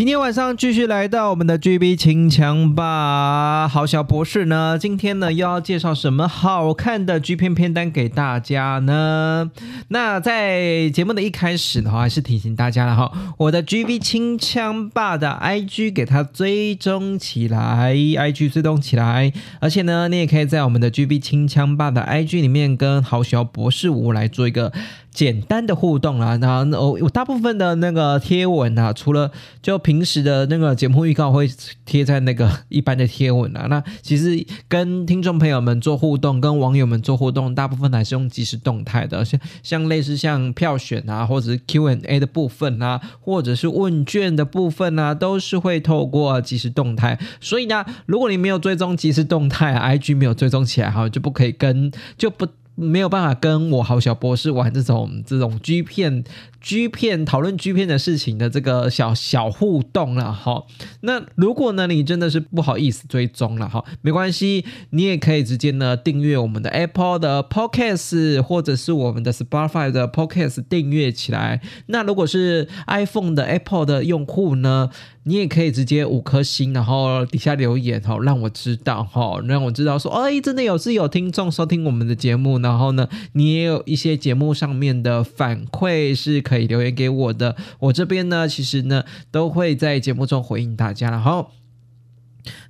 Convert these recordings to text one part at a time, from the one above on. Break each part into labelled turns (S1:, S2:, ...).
S1: 今天晚上继续来到我们的 GB 清枪吧，好小博士呢，今天呢又要介绍什么好看的 G 片片单给大家呢？那在节目的一开始的话，还是提醒大家了哈，我的 GB 清枪吧的 IG 给它追踪起来，IG 追踪起来，而且呢，你也可以在我们的 GB 清枪吧的 IG 里面跟好小博士五来做一个。简单的互动啦，那我我大部分的那个贴文啊，除了就平时的那个节目预告会贴在那个一般的贴文啊，那其实跟听众朋友们做互动，跟网友们做互动，大部分还是用即时动态的，像像类似像票选啊，或者是 Q&A 的部分啊，或者是问卷的部分啊，都是会透过即时动态。所以呢，如果你没有追踪即时动态，IG 没有追踪起来，哈，就不可以跟就不。没有办法跟我好小博士玩这种这种 G 片 G 片讨论 G 片的事情的这个小小互动了哈。那如果呢你真的是不好意思追踪了哈，没关系，你也可以直接呢订阅我们的 Apple 的 Podcast 或者是我们的 Spotify 的 Podcast 订阅起来。那如果是 iPhone 的 Apple 的用户呢？你也可以直接五颗星，然后底下留言哈，让我知道哈，让我知道说，哎，真的有是有听众收听我们的节目，然后呢，你也有一些节目上面的反馈是可以留言给我的，我这边呢，其实呢都会在节目中回应大家，然后。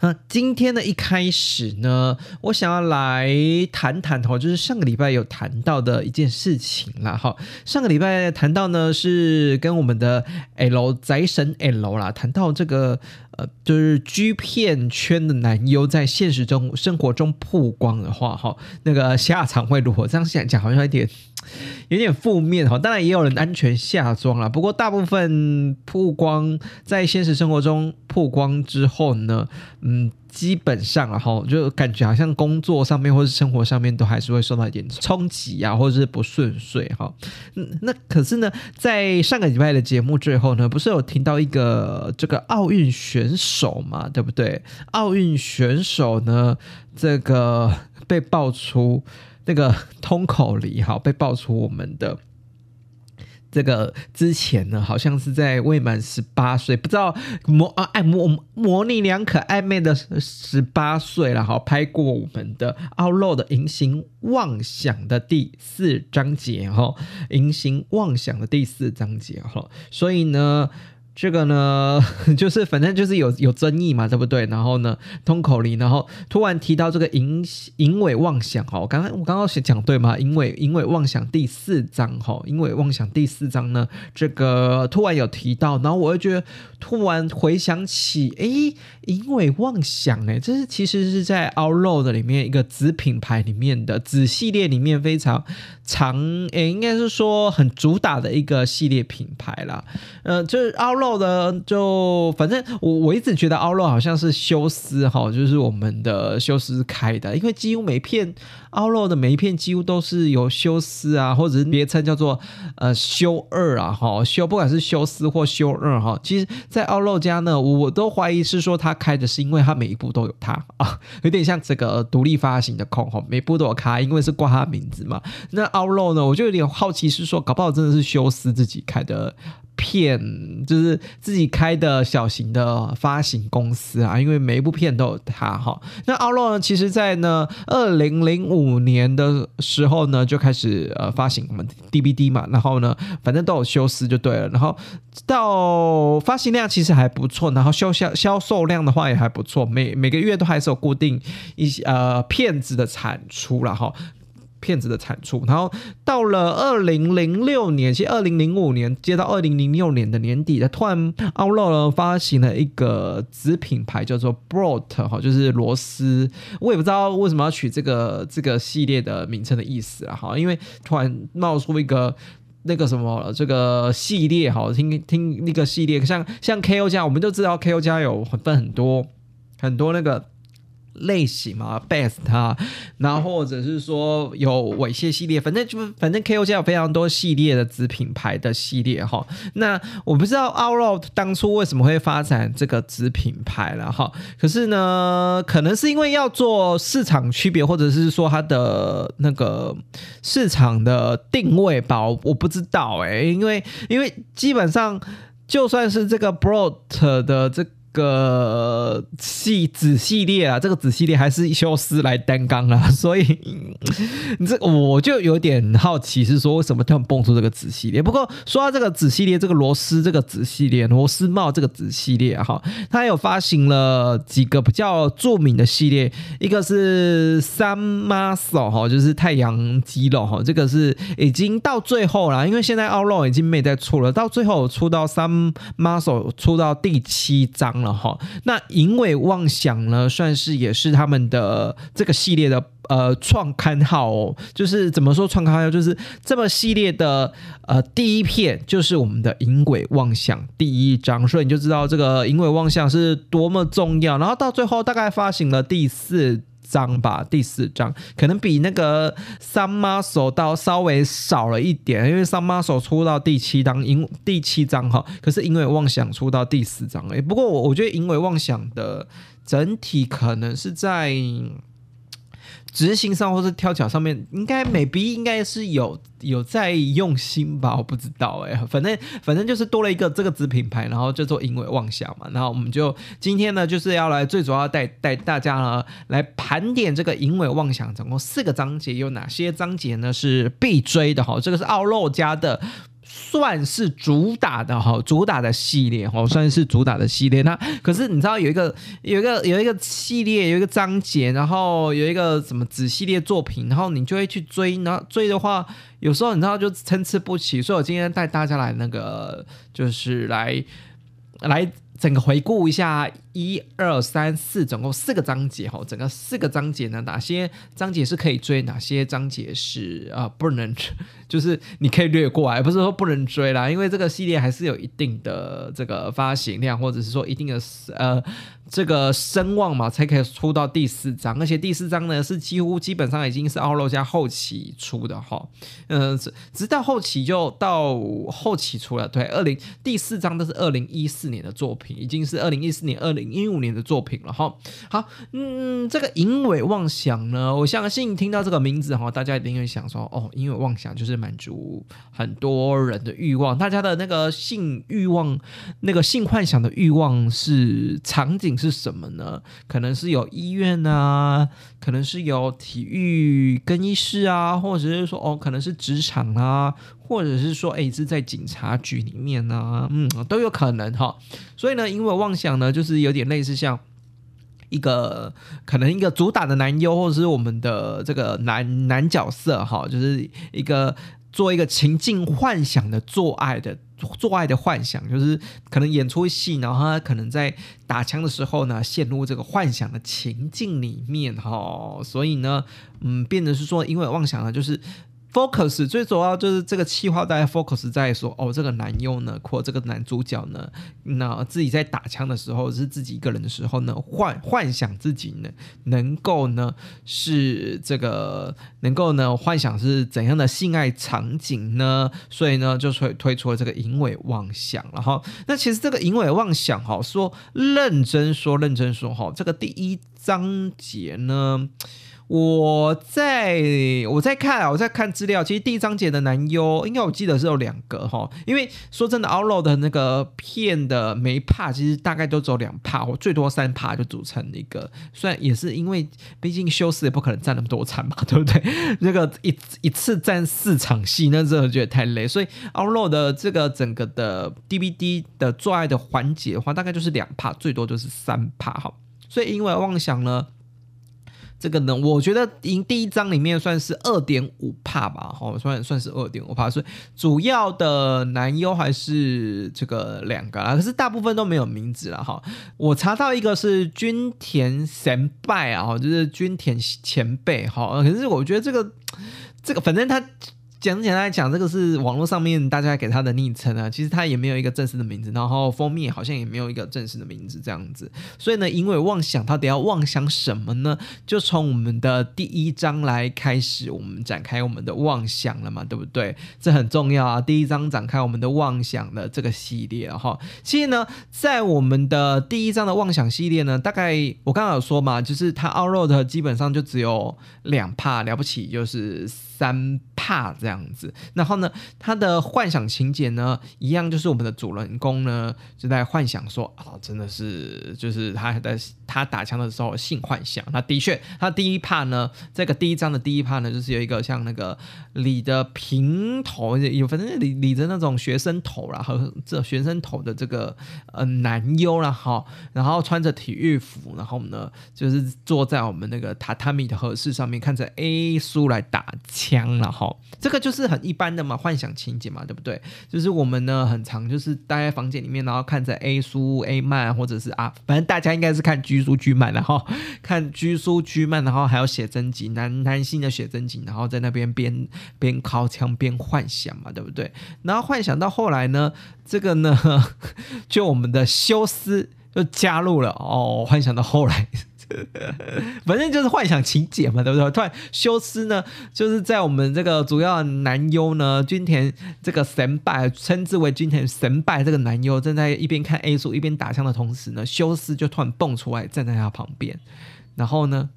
S1: 那今天的一开始呢，我想要来谈谈哦，就是上个礼拜有谈到的一件事情啦。哈。上个礼拜谈到呢，是跟我们的 L 宅神 L 啦，谈到这个呃，就是 G 片圈的男优在现实中生活中曝光的话，哈，那个下场会如何？这样讲讲好像有点。有点负面哈，当然也有人安全下装了，不过大部分曝光在现实生活中曝光之后呢，嗯，基本上哈，就感觉好像工作上面或是生活上面都还是会受到一点冲击啊，或者是不顺遂哈。嗯，那可是呢，在上个礼拜的节目最后呢，不是有听到一个这个奥运选手嘛，对不对？奥运选手呢，这个被爆出。那个 通口里哈被爆出我们的这个之前呢，好像是在未满十八岁，不知道模啊爱模模棱两可暧昧的十八岁了哈，拍过我们的奥露的银形妄想的第四章节哈，银形妄想的第四章节哈，所以呢。这个呢，就是反正就是有有争议嘛，对不对？然后呢，通口令，然后突然提到这个淫淫伪妄想哈，我刚刚我刚刚是讲对吗？淫伪淫伪妄想第四章哈，淫伪妄想第四章呢，这个突然有提到，然后我又觉得突然回想起，哎，淫伪妄想哎，这是其实是在 Outload 里面一个子品牌里面的子系列里面非常长，诶，应该是说很主打的一个系列品牌啦，呃，就是奥露。的就反正我我一直觉得奥洛好像是休斯哈，就是我们的休斯开的，因为几乎每片奥洛的每一片几乎都是由休斯啊，或者是别称叫做呃休二啊哈，休不管是休斯或休二哈，其实在奥洛家呢，我都怀疑是说他开的是因为他每一部都有他啊，有点像这个独立发行的空哈，每部都有开，因为是挂他名字嘛。那奥洛呢，我就有点好奇是说，搞不好真的是休斯自己开的。片就是自己开的小型的发行公司啊，因为每一部片都有他哈。那奥洛呢，其实在呢二零零五年的时候呢就开始呃发行我们 DVD 嘛，然后呢反正都有修斯就对了，然后到发行量其实还不错，然后销销销售量的话也还不错，每每个月都还是有固定一些呃片子的产出了哈。片子的产出。然后到了二零零六年，其实二零零五年接到二零零六年的年底，他突然 Outlaw 发行了一个子品牌，叫做 Brot 哈，就是螺丝。我也不知道为什么要取这个这个系列的名称的意思啊，哈，因为突然冒出一个。那个什么，这个系列哈，听听那个系列，像像 KO 家，我们就知道 KO 家有分很多很多那个。类型嘛，best 它，然后或者是说有猥亵系列，反正就反正 KO 家有非常多系列的子品牌的系列哈。那我不知道 Outlaw 当初为什么会发展这个子品牌了哈。可是呢，可能是因为要做市场区别，或者是说它的那个市场的定位吧，我不知道哎，因为因为基本上就算是这个 Brot 的这。个个系子系列啊，这个子系列还是休斯来担纲啊，所以这我就有点好奇，是说为什么突然蹦出这个子系列？不过说到这个子系列，这个螺丝这个子系列，螺丝帽这个子系列哈，它有发行了几个比较著名的系列，一个是 Sun Muscle 哈，就是太阳肌肉哈，这个是已经到最后了，因为现在 Outlaw 已经没再出了，到最后出到 Sun Muscle 出到第七章。了哈，那淫鬼妄想呢，算是也是他们的这个系列的呃创刊号哦。就是怎么说创刊号，就是这么系列的呃第一片就是我们的淫鬼妄想第一章，所以你就知道这个淫鬼妄想是多么重要。然后到最后大概发行了第四。章吧，第四章可能比那个三妈手刀稍微少了一点，因为三妈手出到第七章，因第七章哈，可是因为妄想出到第四章哎，不过我我觉得因为妄想的整体可能是在。执行上或是挑脚上面，应该美逼应该是有有在用心吧，我不知道哎，反正反正就是多了一个这个子品牌，然后就做因为妄想嘛，然后我们就今天呢就是要来最主要带带大家呢来盘点这个因为妄想总共四个章节有哪些章节呢是必追的哈，这个是奥洛家的。算是主打的哈，主打的系列哈，算是主打的系列。那可是你知道有一个有一个有一个系列，有一个章节，然后有一个什么子系列作品，然后你就会去追。然后追的话，有时候你知道就参差不齐。所以我今天带大家来那个，就是来来。整个回顾一下，一二三四，总共四个章节哈。整个四个章节呢，哪些章节是可以追，哪些章节是啊不能追，就是你可以略过来，不是说不能追啦，因为这个系列还是有一定的这个发行量，或者是说一定的呃。这个声望嘛，才可以出到第四章，而且第四章呢是几乎基本上已经是奥洛加后期出的哈，嗯，直到后期就到后期出了，对，二零第四章都是二零一四年的作品，已经是二零一四年、二零零一五年的作品了哈。好，嗯，这个淫伟妄想呢，我相信听到这个名字哈，大家一定会想说，哦，淫伟妄想就是满足很多人的欲望，大家的那个性欲望、那个性幻想的欲望是场景。是什么呢？可能是有医院啊，可能是有体育更衣室啊，或者是说哦，可能是职场啊，或者是说哎是在警察局里面呢，嗯，都有可能哈。所以呢，因为妄想呢，就是有点类似像一个可能一个主打的男优，或者是我们的这个男男角色哈，就是一个做一个情境幻想的做爱的。做爱的幻想，就是可能演出戏，然后他可能在打枪的时候呢，陷入这个幻想的情境里面哈，所以呢，嗯，变成是说，因为妄想呢，就是。Focus 最主要就是这个气话，大家 focus 在说哦，这个男优呢，或这个男主角呢，那自己在打枪的时候是自己一个人的时候呢，幻幻想自己呢能够呢是这个能够呢幻想是怎样的性爱场景呢？所以呢就推推出了这个淫伟妄想了哈。那其实这个淫伟妄想哈，说认真说认真说哈，这个第一章节呢。我在我在看，我在看资料。其实第一章节的男优，应该我记得是有两个哈。因为说真的，Outlaw 的那个片的每一 part 其实大概都只有两帕或最多三帕就组成一个。虽然也是因为，毕竟修斯也不可能占那么多场嘛，对不对？那个一一次占四场戏，那真的觉得太累。所以 Outlaw 的这个整个的 DVD 的做爱的环节的话，大概就是两帕最多就是三帕哈。所以因为妄想呢。这个呢，我觉得赢第一章里面算是二点五帕吧，哈，算算是二点五帕，所以主要的男优还是这个两个啊，可是大部分都没有名字了哈。我查到一个是军田神拜啊，就是军田前辈哈，可是我觉得这个这个反正他。讲简单来讲，这个是网络上面大家给他的昵称啊，其实他也没有一个正式的名字，然后封面好像也没有一个正式的名字这样子。所以呢，因为妄想，他得要妄想什么呢？就从我们的第一章来开始，我们展开我们的妄想了嘛，对不对？这很重要啊！第一章展开我们的妄想的这个系列哈。其实呢，在我们的第一章的妄想系列呢，大概我刚刚有说嘛，就是它 o u t r o a d 基本上就只有两帕了不起，就是三怕这样。子，然后呢，他的幻想情节呢，一样就是我们的主人公呢，就在幻想说啊，真的是，就是他还在他打枪的时候性幻想。那的确，他第一 part 呢，这个第一章的第一 part 呢，就是有一个像那个理的平头，有反正理理着那种学生头啦，和这学生头的这个呃男优啦，哈，然后穿着体育服，然后呢，就是坐在我们那个榻榻米的合适上面，看着 A 书来打枪了，哈，这个。就是很一般的嘛，幻想情节嘛，对不对？就是我们呢，很常就是待在房间里面，然后看着 A 书 A 漫，或者是啊，反正大家应该是看 G 书 G 漫，然后 看居书 G 漫，然后还要写真集，男男性的写真集，然后在那边边边靠墙边幻想嘛，对不对？然后幻想到后来呢，这个呢，就我们的修斯就加入了哦，幻想到后来。反正就是幻想情节嘛，对不对？突然修斯呢，就是在我们这个主要男优呢，君田这个神拜，称之为君田神拜这个男优，正在一边看 A 书一边打枪的同时呢，修斯就突然蹦出来站在他旁边，然后呢，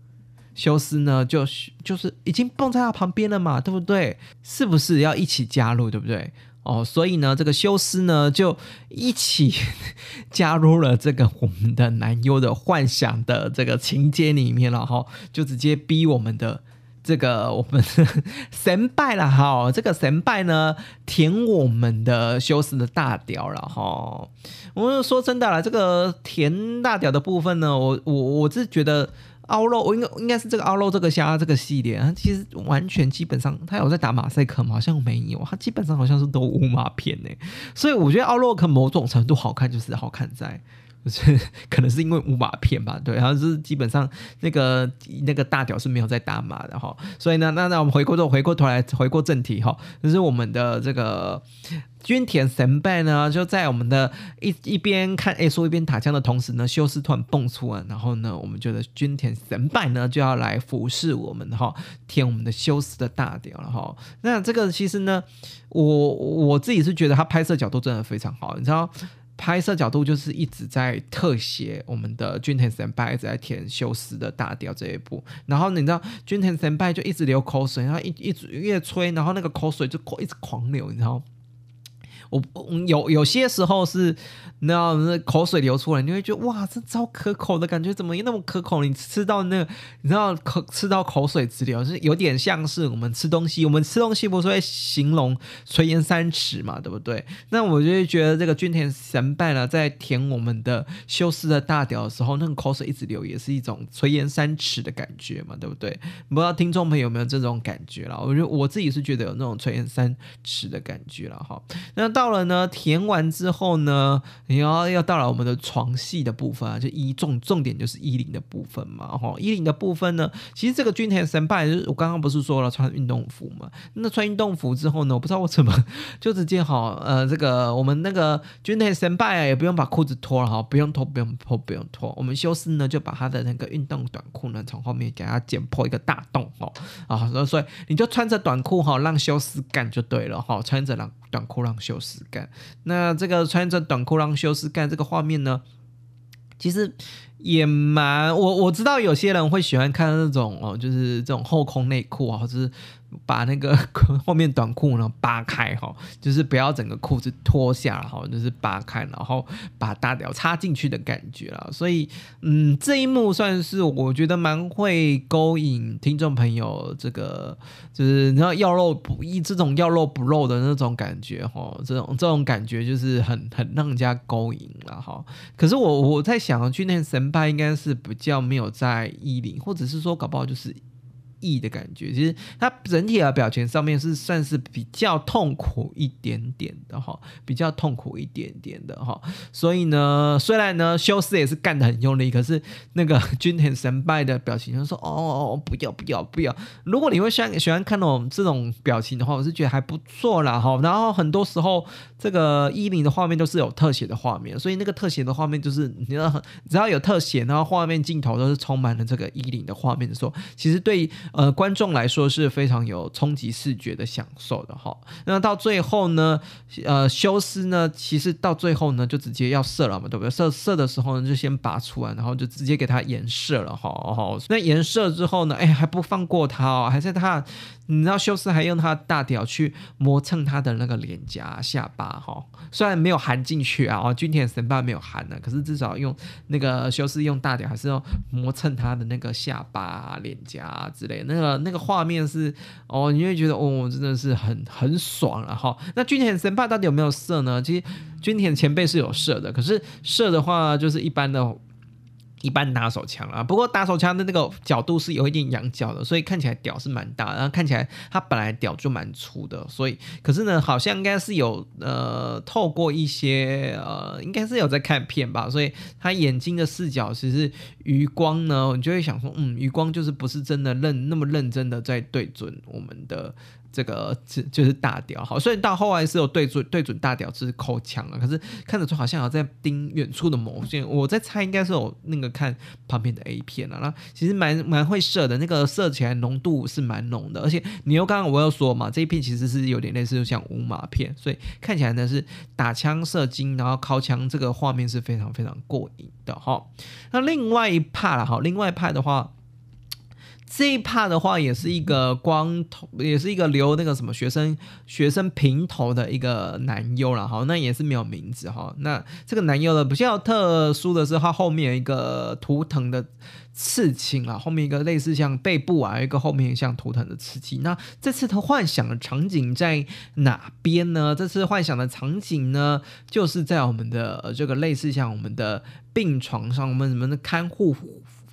S1: 修斯呢就就是已经蹦在他旁边了嘛，对不对？是不是要一起加入，对不对？哦，所以呢，这个修斯呢就一起 加入了这个我们的男优的幻想的这个情节里面了哈，就直接逼我们的这个 我们神拜了哈，这个神拜呢填我们的修斯的大屌了哈。我说真的了，这个填大屌的部分呢，我我我是觉得。奥洛，我应该应该是这个奥洛这个虾这个系列，它其实完全基本上，他有在打马赛克吗？好像没有，他基本上好像是都无码片呢。所以我觉得奥洛克某种程度好看，就是好看在。是可能是因为五马片吧，对，然后是基本上那个那个大屌是没有在打码的哈，所以呢，那那我们回过头回过头来回过正题哈，就是我们的这个军田神拜呢，就在我们的一一边看 A 说一边打枪的同时呢，修斯突然蹦出来，然后呢，我们觉得军田神拜呢就要来服侍我们哈，填我们的修斯的大屌了哈。那这个其实呢，我我自己是觉得他拍摄角度真的非常好，你知道。拍摄角度就是一直在特写我们的君田神拜在舔修斯的大调这一部，然后你知道君田神拜就一直流口水，然后一一直越吹，然后那个口水就一直狂流，你知道。我有有些时候是，那那口水流出来，你会觉得哇，这超可口的感觉，怎么那么可口？你吃到那个，你知道口吃到口水直流，是有点像是我们吃东西，我们吃东西不是会形容垂涎三尺嘛，对不对？那我就会觉得这个君田神拜呢，在舔我们的修斯的大屌的时候，那个口水一直流，也是一种垂涎三尺的感觉嘛，对不对？不知道听众朋友有没有这种感觉了？我觉得我自己是觉得有那种垂涎三尺的感觉了哈。那到了呢，填完之后呢，然后要到了我们的床戏的部分啊，就一重重点就是衣领的部分嘛，哈，衣领的部分呢，其实这个君田神拜就是我刚刚不是说了穿运动服嘛，那穿运动服之后呢，我不知道我怎么 就直接好，呃，这个我们那个君田神拜啊，也不用把裤子脱了哈，不用脱，不用脱，不用脱，我们修斯呢就把他的那个运动短裤呢从后面给他剪破一个大洞哦，啊，所以你就穿着短裤哈，让修斯干就对了哈，穿着让短裤让修斯。干，那这个穿着短裤让修斯干这个画面呢，其实也蛮我我知道有些人会喜欢看那种哦，就是这种后空内裤啊，或者是。把那个 后面短裤呢扒开哈，就是不要整个裤子脱下哈，就是扒开，然后把大屌插进去的感觉了。所以，嗯，这一幕算是我觉得蛮会勾引听众朋友，这个就是你知道要肉不一这种要肉不肉的那种感觉哈，这种这种感觉就是很很让人家勾引了哈。可是我我在想，去那神拜应该是比较没有在衣领，或者是说搞不好就是。意的感觉，其实他整体的表情上面是算是比较痛苦一点点的哈，比较痛苦一点点的哈。所以呢，虽然呢修斯也是干得很用力，可是那个 君田神拜的表情就说：“哦，不要不要不要。”如果你会喜欢喜欢看那种这种表情的话，我是觉得还不错啦哈。然后很多时候这个伊林的画面都是有特写的画面，所以那个特写的画面就是你知道，只要有特写，然后画面镜头都是充满了这个伊林的画面的时候，其实对。呃，观众来说是非常有冲击视觉的享受的哈。那到最后呢，呃，修斯呢，其实到最后呢，就直接要射了嘛，对不对？射射的时候呢，就先拔出来，然后就直接给他延射了哈。好，那延射之后呢，哎，还不放过他哦，还是他。你知道修斯还用他的大屌去磨蹭他的那个脸颊、下巴哈，虽然没有含进去啊，哦，君田神霸没有含呢，可是至少用那个修斯用大屌还是要磨蹭他的那个下巴、脸颊之类，那个那个画面是哦，你会觉得哦，真的是很很爽了哈。那君田神霸到底有没有射呢？其实君田前辈是有射的，可是射的话就是一般的。一般打手枪啊，不过打手枪的那个角度是有一点仰角的，所以看起来屌是蛮大，然后看起来它本来屌就蛮粗的，所以可是呢，好像应该是有呃透过一些呃，应该是有在看片吧，所以他眼睛的视角其实余光呢，你就会想说，嗯，余光就是不是真的认那么认真的在对准我们的。这个就就是大屌，好，所以到后来是有对准对准大屌是扣枪了，可是看得出好像有在盯远处的某些，我在猜应该是有那个看旁边的 A 片了，那其实蛮蛮会射的，那个射起来浓度是蛮浓的，而且你又刚刚我又说嘛，这一片其实是有点类似像五马片，所以看起来呢是打枪射精，然后靠枪这个画面是非常非常过瘾的哈。那另外一派了哈，另外一派的话。这一趴的话，也是一个光头，也是一个留那个什么学生学生平头的一个男优了哈，那也是没有名字哈。那这个男优呢，比较特殊的是，他后面有一个图腾的刺青啊，后面一个类似像背部啊，一个后面像图腾的刺青。那这次他幻想的场景在哪边呢？这次幻想的场景呢，就是在我们的这个类似像我们的病床上，我们什么的看护。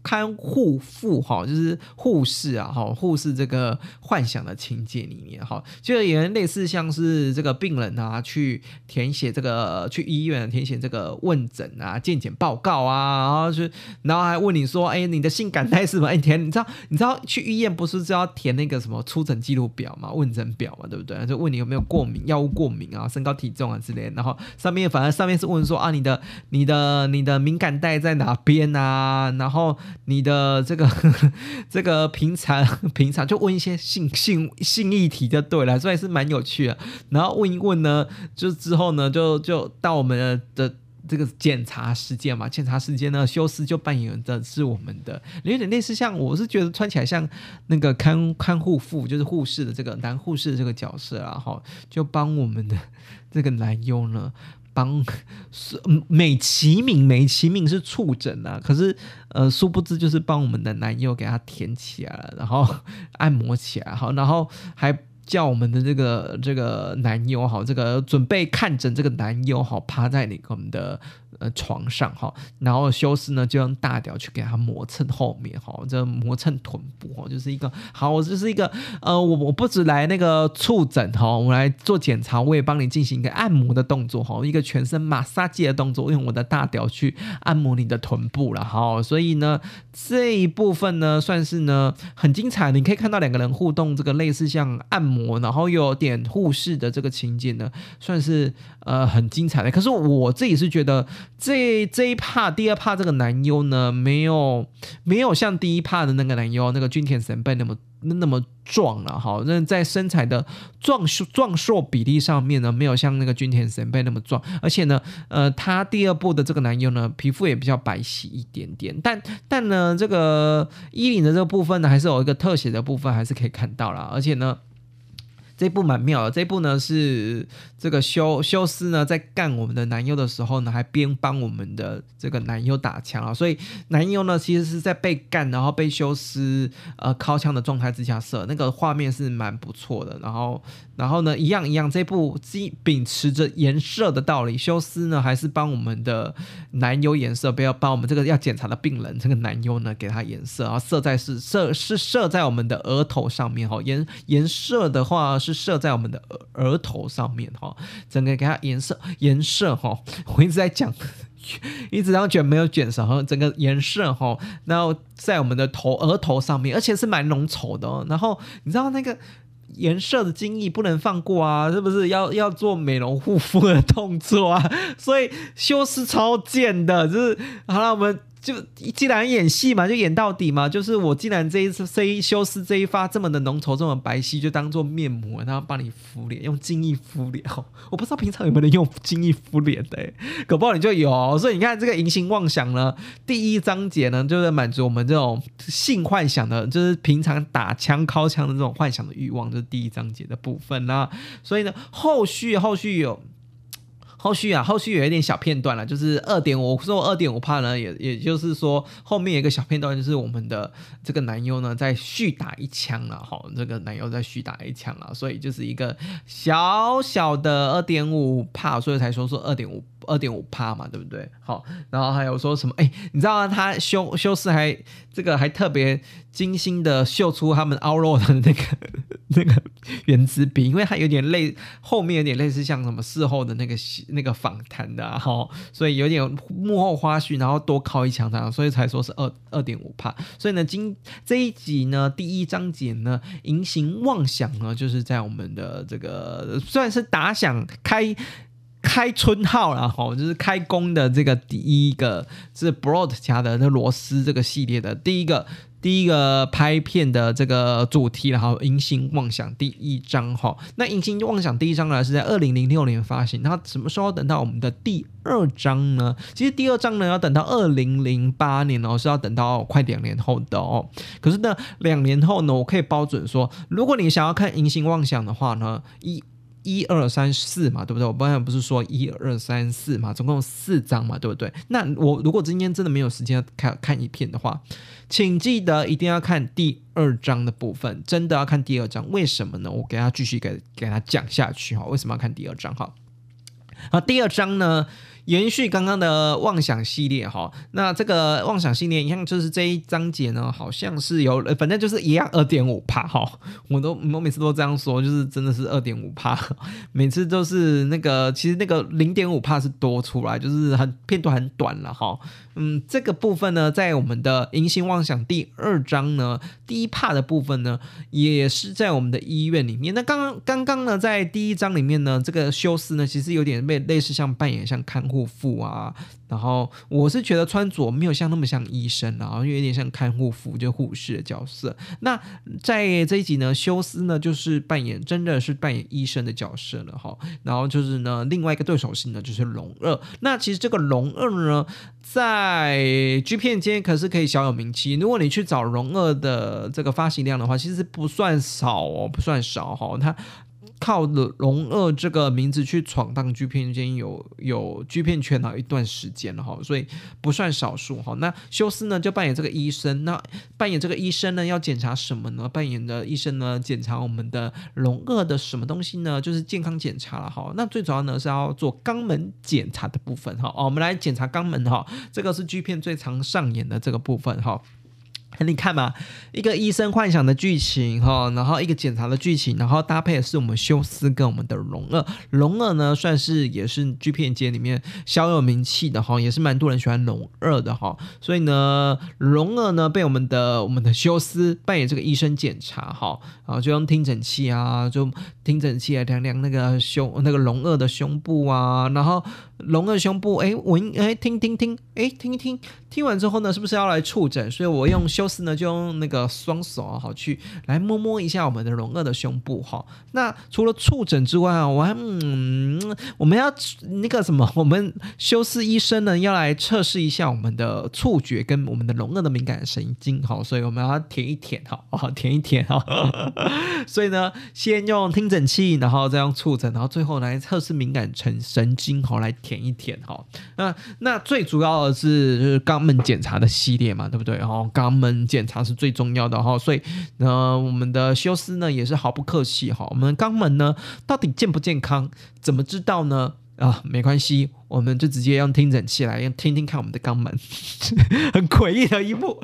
S1: 看护妇哈，就是护士啊，哈，护士这个幻想的情节里面哈，就有人类似像是这个病人啊，去填写这个去医院填写这个问诊啊、健检报告啊，然后就然后还问你说，哎，你的性感带是什么？哎，填，你知道你知道去医院不是就要填那个什么出诊记录表嘛、问诊表嘛，对不对？就问你有没有过敏、药物过敏啊、身高体重啊之类，然后上面反正上面是问说啊，你的你的你的敏感带在哪边啊？然后你的这个 这个平常 平常就问一些性性性议题就对了，所以是蛮有趣的。然后问一问呢，就之后呢，就就到我们的这个检查时间嘛。检查时间呢，修斯就扮演的是我们的，有点类似像我是觉得穿起来像那个看看护妇，就是护士的这个男护士的这个角色啊，哈，就帮我们的这个男优呢。帮是美其名美其名是触诊啊，可是呃殊不知就是帮我们的男友给他填起来了，然后 按摩起来，好，然后还叫我们的这个这个男友好，这个准备看诊这个男友好趴在那个我们的。呃，床上哈，然后修斯呢就用大屌去给他磨蹭后面哈，这磨蹭臀部哈，就是一个好，我就是一个呃，我我不止来那个触诊哈，我来做检查，我也帮你进行一个按摩的动作哈，一个全身马杀鸡的动作，用我的大屌去按摩你的臀部了哈，所以呢这一部分呢算是呢很精彩，你可以看到两个人互动，这个类似像按摩，然后有点护士的这个情景呢，算是呃很精彩的。可是我自己是觉得。这这一帕第二帕这个男优呢，没有没有像第一帕的那个男优那个君田神贝那么那么壮了哈。那在身材的壮硕壮硕比例上面呢，没有像那个君田神贝那么壮。而且呢，呃，他第二部的这个男优呢，皮肤也比较白皙一点点。但但呢，这个衣领的这个部分呢，还是有一个特写的部分，还是可以看到了。而且呢。这部蛮妙的，这部呢是这个修修斯呢在干我们的男优的时候呢，还边帮我们的这个男优打枪啊，所以男优呢其实是在被干，然后被修斯呃靠枪的状态之下射，那个画面是蛮不错的。然后然后呢一样一样，这部基秉持着颜射的道理，修斯呢还是帮我们的男优颜色，不要把我们这个要检查的病人这个男优呢给他颜色，然后射在是射是射在我们的额头上面哈，颜颜色的话是。射在我们的额额头上面哈，整个给他颜色颜色哈，我一直在讲，一直让卷没有卷上，整个颜色哈，然后在我们的头额头上面，而且是蛮浓稠的哦。然后你知道那个颜色的精益不能放过啊，是不是要要做美容护肤的动作啊？所以修饰超贱的，就是好了，我们。就既然演戏嘛，就演到底嘛。就是我既然这一次这一修饰这一发这么的浓稠，这么白皙，就当做面膜，然后帮你敷脸，用精益敷脸。我不知道平常有没有人用精益敷脸的，搞不好你就有。所以你看这个淫形妄想呢，第一章节呢，就是满足我们这种性幻想的，就是平常打枪、敲枪的这种幻想的欲望，就是第一章节的部分啦。所以呢，后续后续有。后续啊，后续有一点小片段了，就是二点五，说二点五帕呢，也也就是说后面有一个小片段，就是我们的这个男优呢在续打一枪了，哈，这个男优在续打一枪了，所以就是一个小小的二点五帕，所以才说说二点五。二点五帕嘛，对不对？好，然后还有说什么？哎，你知道他修修饰还这个还特别精心的秀出他们 o u r 的那个 那个原子笔，因为它有点类后面有点类似像什么事后的那个那个访谈的哈，所以有点幕后花絮，然后多靠一枪这样，所以才说是二二点五帕。所以呢，今这一集呢，第一章节呢，银行妄想呢，就是在我们的这个算是打响开。开春号了哈，就是开工的这个第一个是 Broad 家的那螺丝这个系列的第一个第一个拍片的这个主题然后《银星妄想》第一章哈。那《银星妄想》第一章呢是在二零零六年发行，那什么时候等到我们的第二章呢？其实第二章呢要等到二零零八年哦，是要等到快两年后的哦。可是呢，两年后呢，我可以包准说，如果你想要看《银星妄想》的话呢，一。一二三四嘛，对不对？我刚才不是说一二三四嘛，总共四张嘛，对不对？那我如果今天真的没有时间看看一片的话，请记得一定要看第二章的部分，真的要看第二章。为什么呢？我给大家继续给给他讲下去哈。为什么要看第二章哈？好，第二章呢？延续刚刚的妄想系列哈，那这个妄想系列，你看就是这一章节呢，好像是有，反正就是一样二点五帕哈，我都我每次都这样说，就是真的是二点五帕，每次都是那个，其实那个零点五帕是多出来，就是很片段很短了哈。嗯，这个部分呢，在我们的银星妄想第二章呢，第一帕的部分呢，也是在我们的医院里面。那刚刚刚刚呢，在第一章里面呢，这个修斯呢，其实有点类类似像扮演像看护。护妇啊，然后我是觉得穿着没有像那么像医生，然后有点像看护妇，就护士的角色。那在这一集呢，修斯呢就是扮演真的是扮演医生的角色了哈。然后就是呢，另外一个对手戏呢就是龙二。那其实这个龙二呢，在 G 片间可是可以小有名气。如果你去找龙二的这个发行量的话，其实不算少哦，不算少哈。他靠了龙二这个名字去闯荡剧片间有有剧片圈了一段时间了哈，所以不算少数哈。那修斯呢就扮演这个医生，那扮演这个医生呢要检查什么呢？扮演的医生呢检查我们的龙二的什么东西呢？就是健康检查了哈。那最主要呢是要做肛门检查的部分哈。哦，我们来检查肛门哈，这个是剧片最常上演的这个部分哈。你看嘛，一个医生幻想的剧情哈，然后一个检查的剧情，然后搭配的是我们修斯跟我们的龙二。龙二呢，算是也是剧片界里面小有名气的哈，也是蛮多人喜欢龙二的哈。所以呢，龙二呢被我们的我们的修斯扮演这个医生检查哈，啊就用听诊器啊，就听诊器来量量那个胸那个龙二的胸部啊，然后。龙的胸部，哎，闻，哎，听听听，哎，听一听，听完之后呢，是不是要来触诊？所以我用修是呢就用那个双手啊，好去来摸摸一下我们的龙二的胸部哈。那除了触诊之外啊，我还嗯，我们要那个什么，我们修斯医生呢要来测试一下我们的触觉跟我们的龙二的敏感神经哈，所以我们要舔一舔哈，哦，舔一舔哈。所以呢，先用听诊器，然后再用触诊，然后最后来测试敏感神神经哈，来舔一舔哈。那那最主要的是就是肛门检查的系列嘛，对不对？然后肛门检查是最重要的哈，所以呢，我们的修斯呢也是毫不客气哈。我们肛门呢到底健不健康，怎么知道呢？啊，没关系，我们就直接用听诊器来用听听看我们的肛门，很诡异的一幕。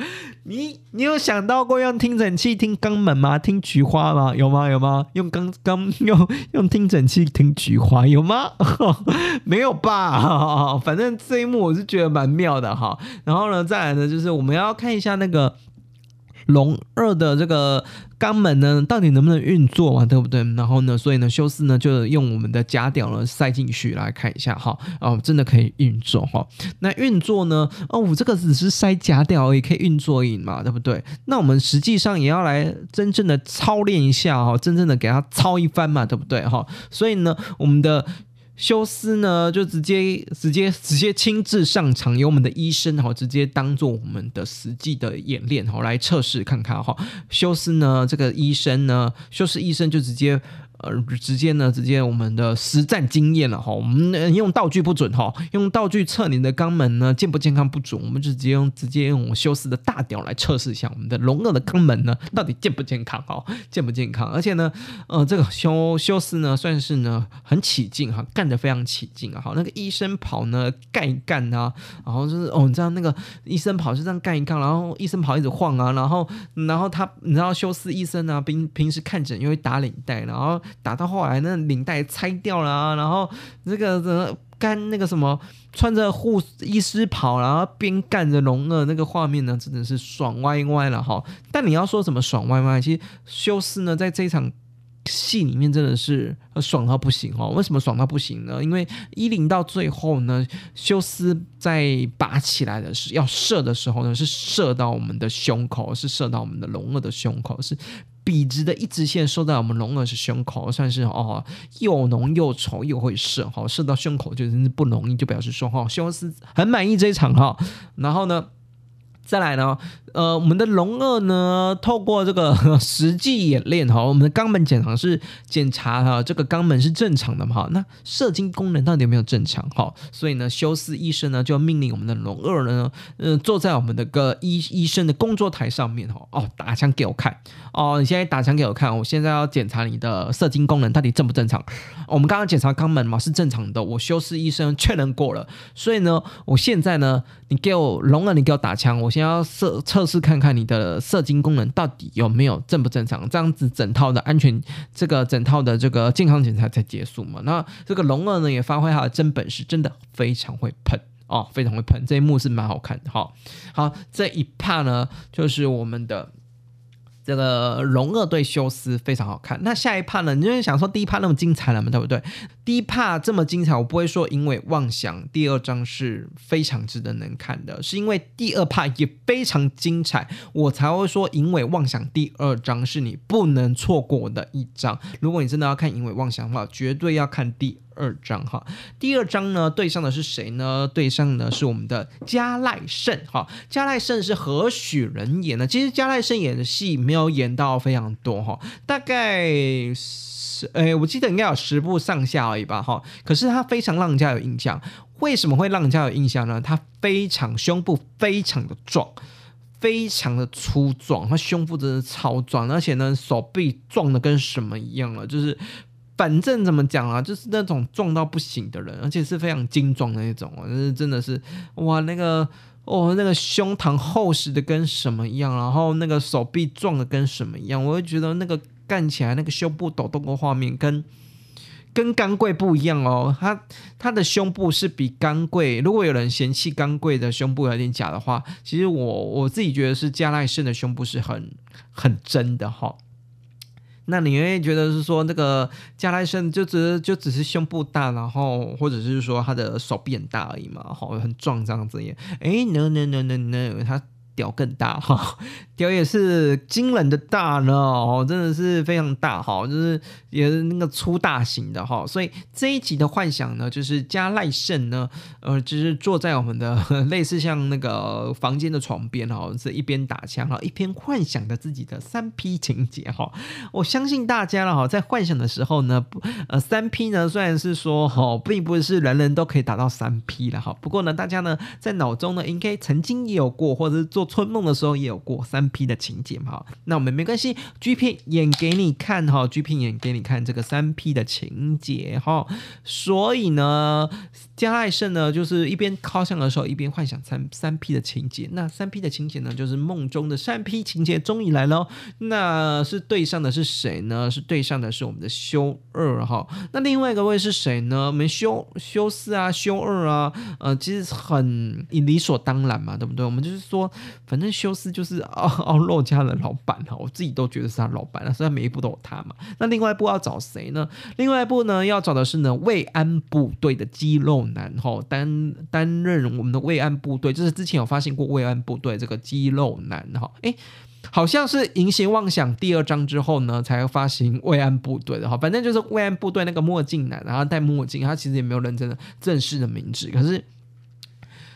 S1: 你你有想到过用听诊器听肛门吗？听菊花吗？有吗？有吗？用肛肛用用听诊器听菊花有吗？没有吧？反正这一幕我是觉得蛮妙的哈。然后呢，再来呢，就是我们要看一下那个。龙二的这个肛门呢，到底能不能运作嘛？对不对？然后呢，所以呢，修斯呢就用我们的假屌呢塞进去来看一下哈，哦，真的可以运作哈。那运作呢？哦，我这个只是塞假屌也可以运作赢嘛，对不对？那我们实际上也要来真正的操练一下哈，真正的给他操一番嘛，对不对哈？所以呢，我们的。修斯呢，就直接直接直接亲自上场，由我们的医生哈，直接当做我们的实际的演练哈，来测试看看哈。修斯呢，这个医生呢，修斯医生就直接。呃，直接呢，直接我们的实战经验了哈，我们用道具不准哈，用道具测你的肛门呢健不健康不准，我们就直接用直接用我修斯的大屌来测试一下我们的龙二的肛门呢到底健不健康哈，健不健康？而且呢，呃，这个修修斯呢算是呢很起劲哈，干得非常起劲啊，好，那个医生跑呢干一干啊，然后就是哦，你知道那个医生跑是这样干一干，然后医生跑一直晃啊，然后然后他你知道修斯医生呢平平时看诊又会打领带，然后。打到后来，那领带拆掉了啊，然后那个干那个什么，穿着护医师袍，然后边干着龙二，那个画面呢，真的是爽歪歪了哈。但你要说什么爽歪歪，其实修斯呢，在这场戏里面真的是爽到不行哦。为什么爽到不行呢？因为一零到最后呢，修斯在拔起来的是要射的时候呢，是射到我们的胸口，是射到我们的龙二的胸口，是。笔直的一直线射在我们龙二是胸口，算是哦又浓又稠又会射哈，射到胸口就真是不容易，就表示说哈修斯很满意这一场哈，然后呢。再来呢，呃，我们的龙二呢，透过这个 实际演练哈，我们的肛门检查是检查哈，这个肛门是正常的哈，那射精功能到底有没有正常哈？所以呢，修斯医生呢就命令我们的龙二呢，呃，坐在我们的个医医生的工作台上面哈，哦，打枪给我看哦，你现在打枪给我看，我现在要检查你的射精功能到底正不正常？我们刚刚检查肛门嘛是正常的，我修斯医生确认过了，所以呢，我现在呢，你给我龙二，你给我打枪，我。先要测测试看看你的射精功能到底有没有正不正常，这样子整套的安全，这个整套的这个健康检查才结束嘛。那这个龙二呢也发挥他的真本事，真的非常会喷哦，非常会喷。这一幕是蛮好看的哈。好，这一帕呢就是我们的。这个龙二对修斯非常好看。那下一趴呢？你就是想说第一趴那么精彩了嘛，对不对？第一趴这么精彩，我不会说因为妄想第二章是非常值得能看的，是因为第二趴也非常精彩，我才会说因为妄想第二章是你不能错过的一章。如果你真的要看因为妄想的话，绝对要看第。二章哈，第二章呢对上的是谁呢？对上的是我们的加赖胜哈，加赖胜是何许人也呢？其实加赖胜演的戏没有演到非常多哈，大概是诶，我记得应该有十部上下而已吧哈。可是他非常让人家有印象，为什么会让人家有印象呢？他非常胸部非常的壮，非常的粗壮，他胸部真的超壮，而且呢手臂壮的跟什么一样了，就是。反正怎么讲啊，就是那种壮到不行的人，而且是非常精壮的那种，就是真的是哇，那个哦，那个胸膛厚实的跟什么一样，然后那个手臂壮的跟什么一样，我会觉得那个干起来那个胸部抖动的画面跟跟钢贵不一样哦，他他的胸部是比钢贵，如果有人嫌弃钢贵的胸部有点假的话，其实我我自己觉得是加奈胜的胸部是很很真的哈。那你会觉得是说那个加莱森就只就只是胸部大，然后或者是说他的手臂很大而已嘛，好很壮这样子耶？哎，no no no no no，他屌更大哈，屌也是惊人的大呢哦，真的是非常大哈，就是也是那个粗大型的哈，所以这一集的幻想呢，就是加赖胜呢，呃，就是坐在我们的 类似像那个房间的床边哈，是一边打枪哈，一边幻想着自己的三 P 情节哈。我相信大家了哈，在幻想的时候呢，呃，三 P 呢虽然是说哈，并不是人人都可以达到三 P 了哈，不过呢，大家呢在脑中呢，应该曾经也有过，或者是做春梦的时候也有过三 P 的情节哈。那我们没关系，G P 演给你看哈，G P 演给你看这个三 P 的情节哈。所以呢，加爱胜呢，就是一边靠向的时候，一边幻想三三 P 的情节。那三 P 的情节呢，就是梦中的三 P 情节终于来了。那是对上的是谁呢？是对上的是我们的修二哈。那另外一个位是谁呢？我们修修四啊，修二啊，呃，其实很理所当然嘛，对不对？我们就是说，反正修四就是奥奥洛家的老板哈，我自己都觉得是他老板了，所以每一部都有他嘛。那另外一部要找谁呢？另外一部呢，要找的是呢慰安部队的肌肉男哈，担担任我们的慰安部队，就是之前有发行过慰安部队这个肌肉男哈，哎。好像是《银行妄想》第二章之后呢，才发行慰安部队的哈，反正就是慰安部队那个墨镜男，然后戴墨镜，他其实也没有认真的正式的名字，可是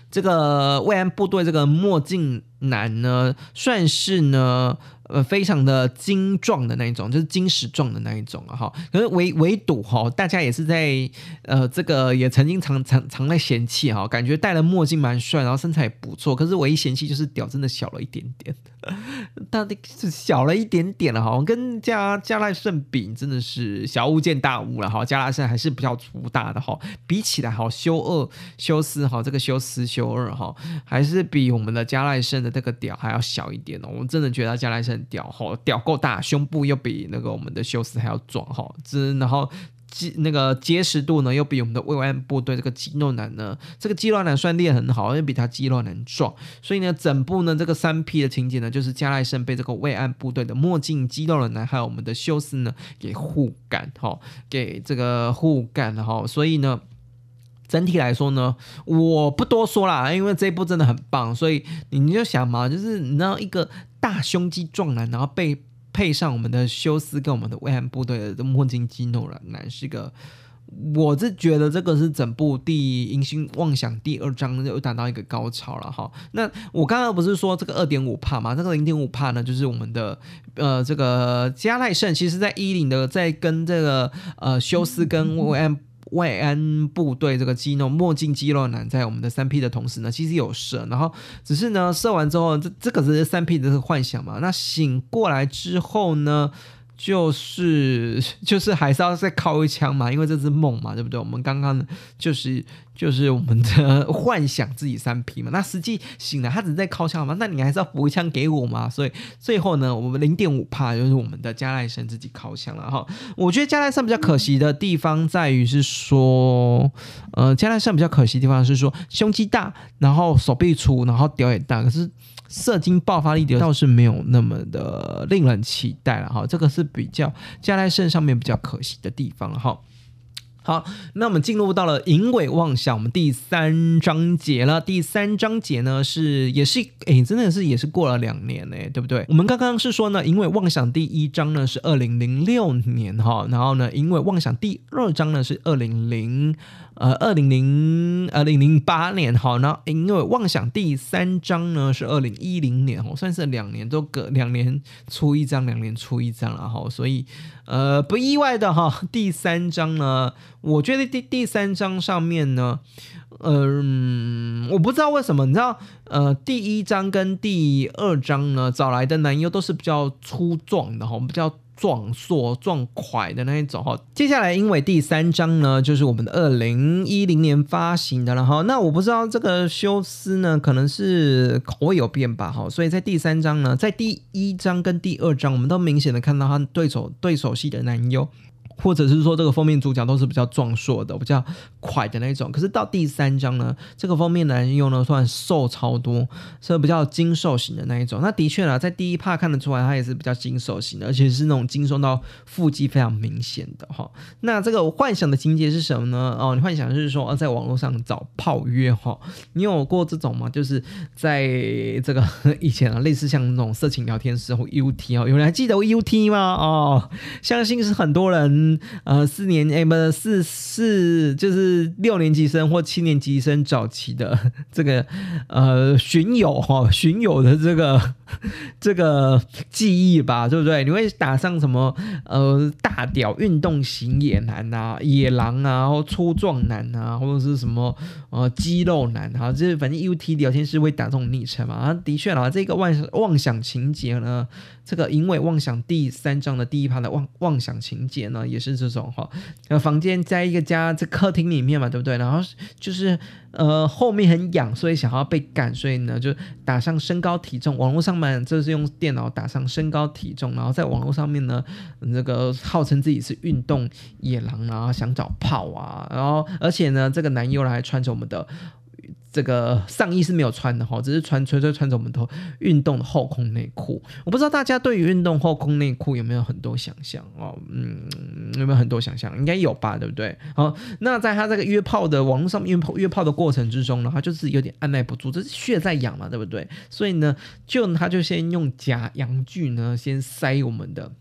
S1: 这个慰安部队这个墨镜男呢，算是呢。呃，非常的精壮的那一种，就是金石状的那一种啊哈。可是围围堵哈，大家也是在呃，这个也曾经常常常在嫌弃哈，感觉戴了墨镜蛮帅，然后身材也不错。可是唯一嫌弃就是屌真的小了一点点，到底是小了一点点了哈。跟加加赖胜比，真的是小巫见大巫了哈。加赖胜还是比较粗大的哈，比起来哈，修二修斯哈，这个修斯修二哈，还是比我们的加赖胜的这个屌还要小一点哦。我真的觉得他加赖胜。屌哈，屌够大，胸部又比那个我们的休斯还要壮哈，这然后肌那个结实度呢，又比我们的慰安部队这个肌肉男呢，这个肌肉男算练很好，又比他肌肉男壮，所以呢，整部呢这个三 P 的情节呢，就是加赖胜被这个慰安部队的墨镜肌肉男还有我们的休斯呢给互干哈，给这个互干哈，所以呢。整体来说呢，我不多说啦，因为这一部真的很棒，所以你就想嘛，就是你知道一个大胸肌壮男，然后被配上我们的休斯跟我们的慰安部队的墨镜肌肉男，是个，我是觉得这个是整部《第银星妄想》第二章又达到一个高潮了哈。那我刚刚不是说这个二点五帕嘛？这个零点五帕呢，就是我们的呃这个加奈胜，其实在一零的在跟这个呃休斯跟慰安。外安部队这个肌肉墨镜肌肉男在我们的三 P 的同时呢，其实有射，然后只是呢射完之后，这这个是三 P 的幻想嘛？那醒过来之后呢？就是 就是还是要再靠一枪嘛，因为这是梦嘛，对不对？我们刚刚就是就是我们的幻想自己三 P 嘛，那实际醒了他只是在靠枪嘛，那你还是要补一枪给我嘛，所以最后呢，我们零点五帕就是我们的加奈生自己靠枪了哈。我觉得加奈生比较可惜的地方在于是说，呃，加奈生比较可惜的地方是说胸肌大，然后手臂粗，然后屌也大，可是。射精爆发力倒是没有那么的令人期待了哈，这个是比较加在肾上面比较可惜的地方哈。好，那我们进入到了淫尾妄想，我们第三章节了。第三章节呢是也是诶，真的是也是过了两年呢，对不对？我们刚刚是说呢，淫尾妄想第一章呢是二零零六年哈，然后呢，淫尾妄想第二章呢是二零零。呃，二零零二零零八年，好，那因为妄想第三章呢是二零一零年，哦，算是两年都隔两年出一张，两年出一张了，哈，所以呃不意外的哈，第三章呢，我觉得第第三章上面呢，嗯，我不知道为什么，你知道，呃，第一章跟第二章呢找来的男优都是比较粗壮的哈，比较。壮硕壮快的那一种哈，接下来因为第三张呢，就是我们的二零一零年发行的了哈。那我不知道这个修斯呢，可能是口味有变吧哈，所以在第三张呢，在第一章跟第二章，我们都明显的看到他对手对手戏的男优。或者是说这个封面主角都是比较壮硕的、比较快的那种。可是到第三章呢，这个封面男用呢算瘦超多，是比较精瘦型的那一种。那的确啦，在第一趴看得出来，他也是比较精瘦型的，而且是那种精瘦到腹肌非常明显的哈。那这个幻想的情节是什么呢？哦，你幻想就是说啊在网络上找炮约哈？你有过这种吗？就是在这个 以前啊，类似像那种色情聊天室或 UT 哦，有人还记得 UT 吗？哦，相信是很多人。呃，四年哎，不四四，就是六年级生或七年级生早期的这个呃巡友哈，巡友的这个这个记忆吧，对不对？你会打上什么呃大屌运动型野男啊、野狼啊，或粗壮男啊，或者是什么呃肌肉男啊，就是反正 UT 聊天室会打这种昵称嘛。啊，的确啦，这个妄妄想情节呢。这个因为妄想第三章的第一趴的妄妄想情节呢，也是这种哈，呃，房间在一个家在客厅里面嘛，对不对？然后就是呃后面很痒，所以想要被赶，所以呢就打上身高体重。网络上面这是用电脑打上身高体重，然后在网络上面呢，那个号称自己是运动野狼，然后想找炮啊，然后而且呢，这个男优还穿着我们的。这个上衣是没有穿的哈，只是穿纯粹穿着我们的运动的后空内裤。我不知道大家对于运动后空内裤有没有很多想象哦？嗯，有没有很多想象？应该有吧，对不对？好，那在他这个约炮的网络上面约炮约炮的过程之中呢，他就是有点按耐不住，这是血在痒嘛，对不对？所以呢，就他就先用假阳具呢，先塞我们的。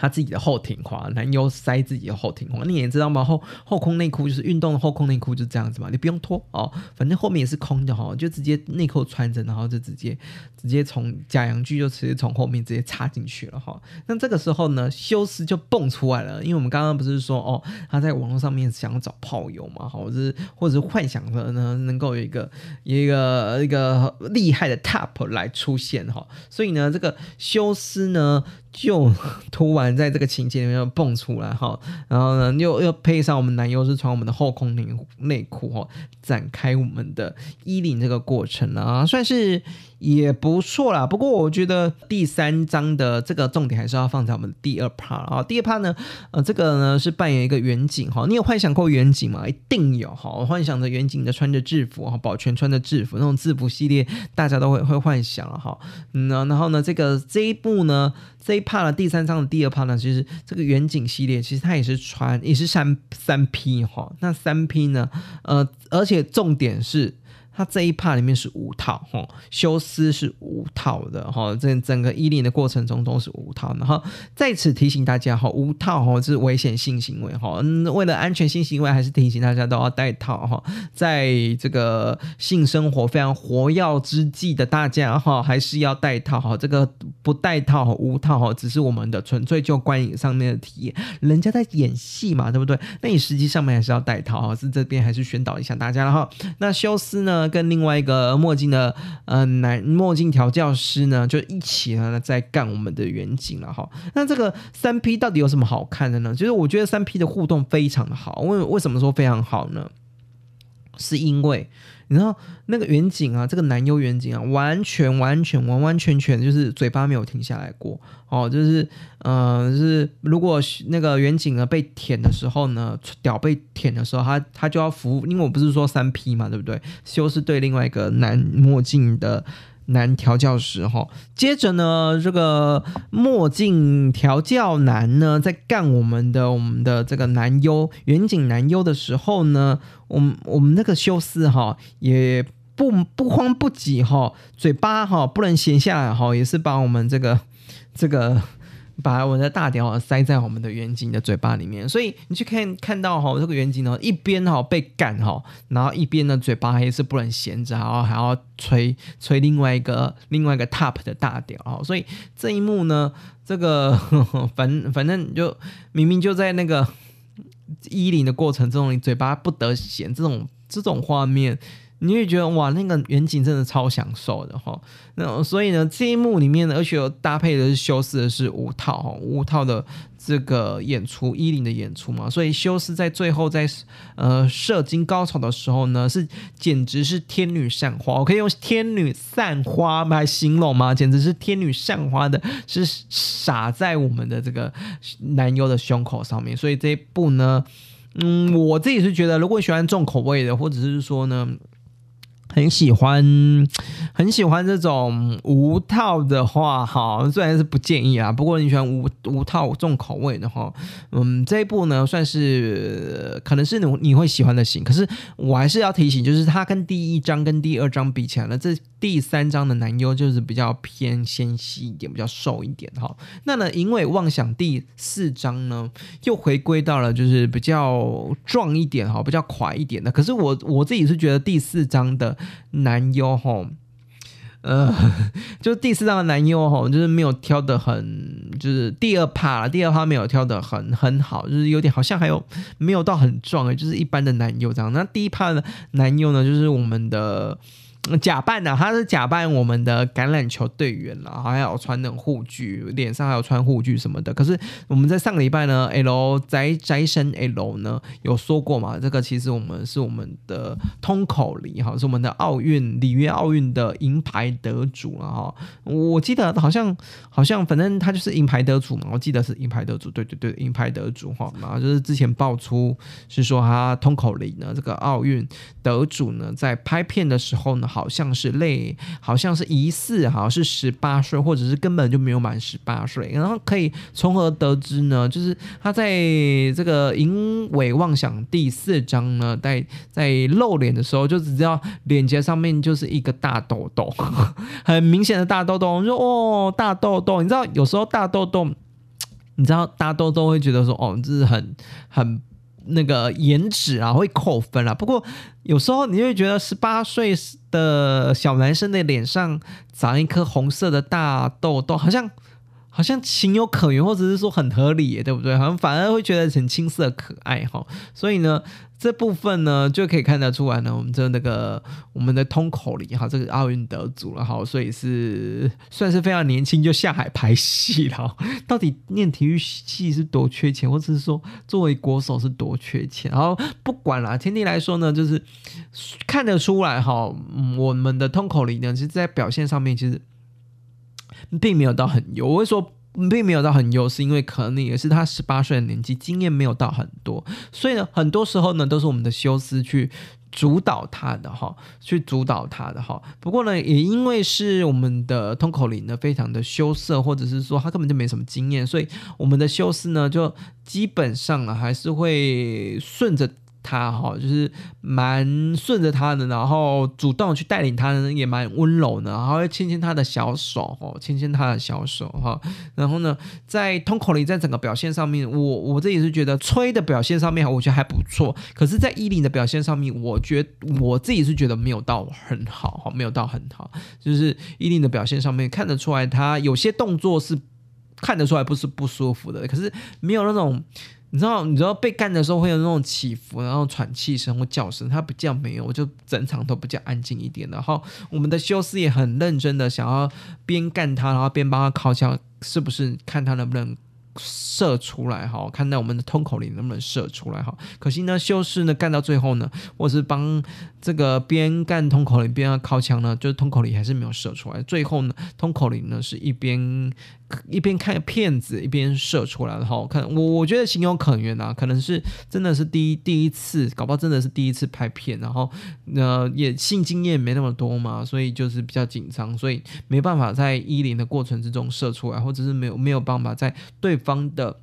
S1: 他自己的后庭花，男优塞自己的后庭花，你也知道吗？后后空内裤就是运动的后空内裤，就这样子嘛，你不用脱哦，反正后面也是空的哈，就直接内裤穿着，然后就直接直接从假阳具就直接从后面直接插进去了哈。那这个时候呢，修斯就蹦出来了，因为我们刚刚不是说哦，他在网络上面想要找炮友嘛，或者是或者是幻想着呢能够有一个一个一个厉害的 top 来出现哈，所以呢，这个修斯呢。就突然在这个情节里面蹦出来哈，然后呢又又配上我们男优是穿我们的后空内内裤哈，展开我们的衣领这个过程啊，算是。也不错啦，不过我觉得第三章的这个重点还是要放在我们第二 part 啊。第二 part 呢，呃，这个呢是扮演一个远景哈。你有幻想过远景吗？一定有哈。我幻想着远景的穿着制服哈，保全穿着制服那种制服系列，大家都会会幻想了哈。嗯，然后呢，这个这一部呢，这一 part 的第三章的第二 part 呢，其实这个远景系列其实它也是穿也是三三 P 哈。那三 P 呢，呃，而且重点是。它这一 part 里面是五套哈，修斯是五套的哈，这整个衣领的过程中都是五套。然后在此提醒大家哈，五套哈是危险性行为哈，为了安全性行为，还是提醒大家都要戴套哈。在这个性生活非常活跃之际的大家哈，还是要戴套哈。这个不戴套和，无套哈，只是我们的纯粹就观影上面的体验。人家在演戏嘛，对不对？那你实际上面还是要戴套哈。是这边还是宣导一下大家了哈。那修斯呢？跟另外一个墨镜的呃男墨镜调教师呢，就一起呢在干我们的远景了哈。那这个三 P 到底有什么好看的呢？就是我觉得三 P 的互动非常的好。为为什么说非常好呢？是因为。你知道那个远景啊，这个男优远景啊，完全完全完完全全就是嘴巴没有停下来过哦，就是呃，就是如果那个远景呢被舔的时候呢，屌被舔的时候，他他就要服，因为我不是说三 P 嘛，对不对？修是对另外一个男墨镜的。男调教师哈，接着呢，这个墨镜调教男呢，在干我们的我们的这个男优远景男优的时候呢，我们我们那个修斯哈，也不不慌不急哈，嘴巴哈不能闲下来哈，也是把我们这个这个。把我们的大屌塞在我们的远景的嘴巴里面，所以你去看看到哈，这个远景呢，一边哈被干哈，然后一边呢嘴巴还是不能闲着，然后还要吹吹另外一个另外一个 top 的大屌哈，所以这一幕呢，这个 反反正就明明就在那个衣领的过程中，你嘴巴不得闲，这种这种画面。你会觉得哇，那个远景真的超享受的哈。那所以呢，这一幕里面呢，而且有搭配的是修饰的是五套哈，五套的这个演出，伊林的演出嘛。所以修饰在最后在呃射精高潮的时候呢，是简直是天女散花，我可以用天女散花来形容吗？简直是天女散花的，是洒在我们的这个男优的胸口上面。所以这一部呢，嗯，我自己是觉得，如果喜欢重口味的，或者是说呢。很喜欢，很喜欢这种无套的话，哈，虽然是不建议啊，不过你喜欢无无套重口味的话，嗯，这一部呢算是可能是你你会喜欢的型，可是我还是要提醒，就是它跟第一章跟第二章比起来呢，这第三章的男优就是比较偏纤细一点，比较瘦一点哈。那呢，因为妄想第四章呢又回归到了就是比较壮一点哈，比较垮一点的，可是我我自己是觉得第四章的。男优哈，呃，就第四张的男优哈，就是没有挑的很，就是第二趴了，第二趴没有挑的很很好，就是有点好像还有没有到很壮就是一般的男优这样。那第一趴的男优呢，就是我们的。假扮的，他是假扮我们的橄榄球队员了，还有穿那种护具，脸上还有穿护具什么的。可是我们在上个礼拜呢，L 宅宅神 L 呢有说过嘛，这个其实我们是我们的通口里哈，是我们的奥运里约奥运的银牌得主了哈。我记得好像好像反正他就是银牌得主嘛，我记得是银牌得主，对对对，银牌得主哈。然后就是之前爆出是说他通口里呢，这个奥运得主呢，在拍片的时候呢。好像是类，好像是疑似，好像是十八岁，或者是根本就没有满十八岁。然后可以从何得知呢？就是他在这个《淫尾妄想》第四章呢，在在露脸的时候，就只知道脸颊上面就是一个大痘痘，很明显的大痘痘。我说哦，大痘痘，你知道有时候大痘痘，你知道大痘痘会觉得说哦，这是很很。那个颜值啊会扣分啊，不过有时候你会觉得十八岁的小男生的脸上长一颗红色的大痘痘，好像好像情有可原，或者是说很合理，对不对？好像反而会觉得很青涩可爱哈，所以呢。这部分呢，就可以看得出来呢，我们这那个我们的通口里哈，这个奥运得主了哈，所以是算是非常年轻就下海拍戏了。到底念体育系是多缺钱，或者是说作为国手是多缺钱？然后不管了，天地来说呢，就是看得出来哈，我们的通口里呢，其实在表现上面其实并没有到很优。我会说。并没有到很优是，因为可能也是他十八岁的年纪，经验没有到很多，所以呢，很多时候呢，都是我们的修斯去主导他的哈，去主导他的哈。不过呢，也因为是我们的通口林呢，非常的羞涩，或者是说他根本就没什么经验，所以我们的修斯呢，就基本上呢，还是会顺着。他哈就是蛮顺着他的，然后主动去带领他呢，也蛮温柔的，然后会牵牵他的小手哦，牵牵他的小手哈。然后呢，在通口里，在整个表现上面，我我这也是觉得吹的表现上面，我觉得还不错。可是，在依林的表现上面，我觉我自己是觉得没有到很好哈，没有到很好。就是依林的表现上面看得出来，他有些动作是看得出来不是不舒服的，可是没有那种。你知道，你知道被干的时候会有那种起伏，然后喘气声或叫声，他不叫没有，我就整场都比较安静一点。然后我们的修斯也很认真的想要边干他，然后边帮他靠枪，是不是看他能不能。射出来哈，看到我们的通口里能不能射出来哈。可惜呢，修士呢干到最后呢，或是帮这个边干通口里边要靠枪呢，就是通口里还是没有射出来。最后呢，通口里呢是一边一边看片子一边射出来的哈。看我我觉得情有可原啊，可能是真的是第一第一次，搞不好真的是第一次拍片，然后呃也性经验没那么多嘛，所以就是比较紧张，所以没办法在一零的过程之中射出来，或者是没有没有办法在对。方的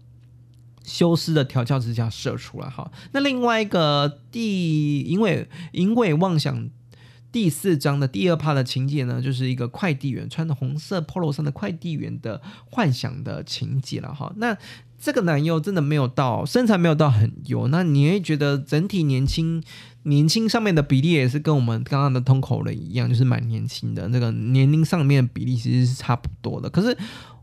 S1: 修斯的调教之下射出来哈，那另外一个第因为因为妄想第四章的第二趴的情节呢，就是一个快递员穿着红色 polo 衫的快递员的幻想的情节了哈。那这个男优真的没有到身材没有到很油，那你会觉得整体年轻年轻上面的比例也是跟我们刚刚的通口人一样，就是蛮年轻的那个年龄上面的比例其实是差不多的，可是。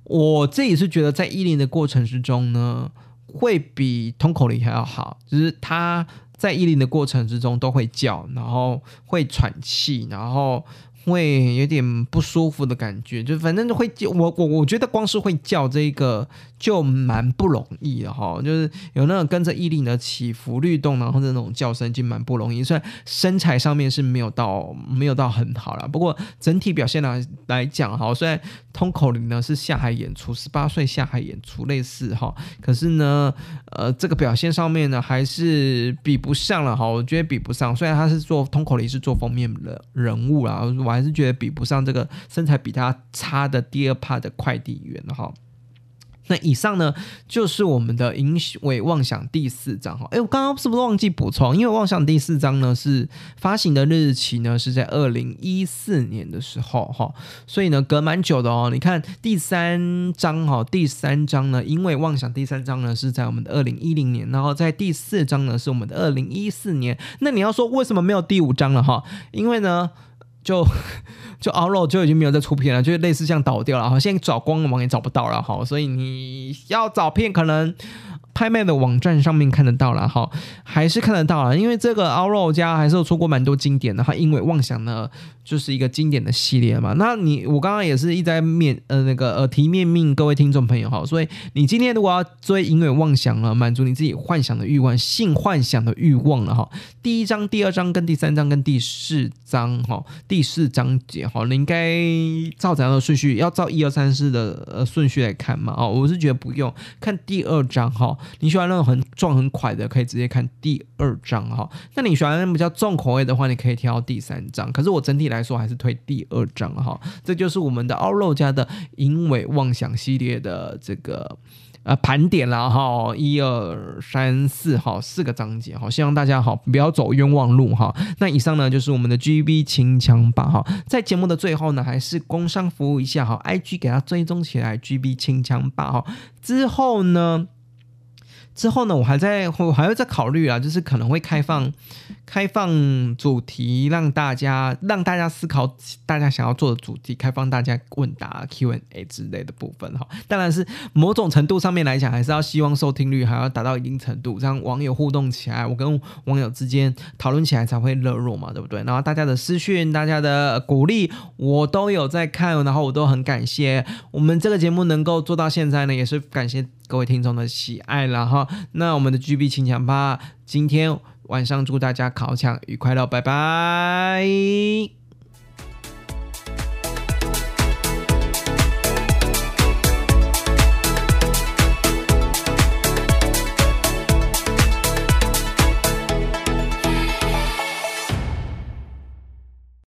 S1: 我自己是觉得，在伊林的过程之中呢，会比通口里还要好，就是他在伊林的过程之中都会叫，然后会喘气，然后。会有点不舒服的感觉，就反正会叫我我我觉得光是会叫这个就蛮不容易的哈，就是有那种跟着毅力的起伏律动，然后那种叫声就蛮不容易。虽然身材上面是没有到没有到很好了，不过整体表现来来讲哈，虽然通口铃呢是下海演出，十八岁下海演出类似哈，可是呢，呃，这个表现上面呢还是比不上了哈，我觉得比不上。虽然他是做通口铃是做封面的人物啦，完。还是觉得比不上这个身材比他差的第二趴的快递员哈。那以上呢就是我们的引尾妄想第四章哈。哎，我刚刚是不是忘记补充？因为妄想第四章呢是发行的日期呢是在二零一四年的时候哈，所以呢隔蛮久的哦。你看第三章哈，第三章呢，因为妄想第三章呢是在我们的二零一零年，然后在第四章呢是我们的二零一四年。那你要说为什么没有第五章了哈？因为呢。就 就 o u 就已经没有再出片了，就类似像倒掉了哈，现在找光芒也找不到了哈，所以你要找片可能。拍卖的网站上面看得到了哈，还是看得到了，因为这个 o u 家还是有出过蛮多经典的哈，因为妄想呢就是一个经典的系列嘛。那你我刚刚也是一直在面呃那个耳提面命各位听众朋友哈，所以你今天如果要追因为妄想了，满足你自己幻想的欲望，性幻想的欲望了哈，第一章、第二章跟第三章跟第四章哈，第四章节哈，你应该照怎样的顺序？要照一二三四的呃顺序来看嘛？哦，我是觉得不用看第二章哈。你喜欢那种很壮很快的，可以直接看第二章哈。那你喜欢比较重口味的话，你可以挑第三章。可是我整体来说还是推第二章哈。这就是我们的奥肉家的淫尾妄想系列的这个呃盘点了哈，一二三四哈四个章节哈。希望大家好不要走冤枉路哈。那以上呢就是我们的 GB 清枪吧哈。在节目的最后呢，还是工商服务一下哈，IG 给它追踪起来，GB 清枪吧哈。之后呢？之后呢，我还在，我还会再考虑啊，就是可能会开放，开放主题，让大家让大家思考，大家想要做的主题，开放大家问答 Q&A 之类的部分哈。当然是某种程度上面来讲，还是要希望收听率还要达到一定程度，让网友互动起来，我跟网友之间讨论起来才会热络嘛，对不对？然后大家的私讯，大家的鼓励，我都有在看，然后我都很感谢我们这个节目能够做到现在呢，也是感谢。各位听众的喜爱了哈，那我们的 GB 清抢吧，今天晚上祝大家考场愉快喽，拜拜。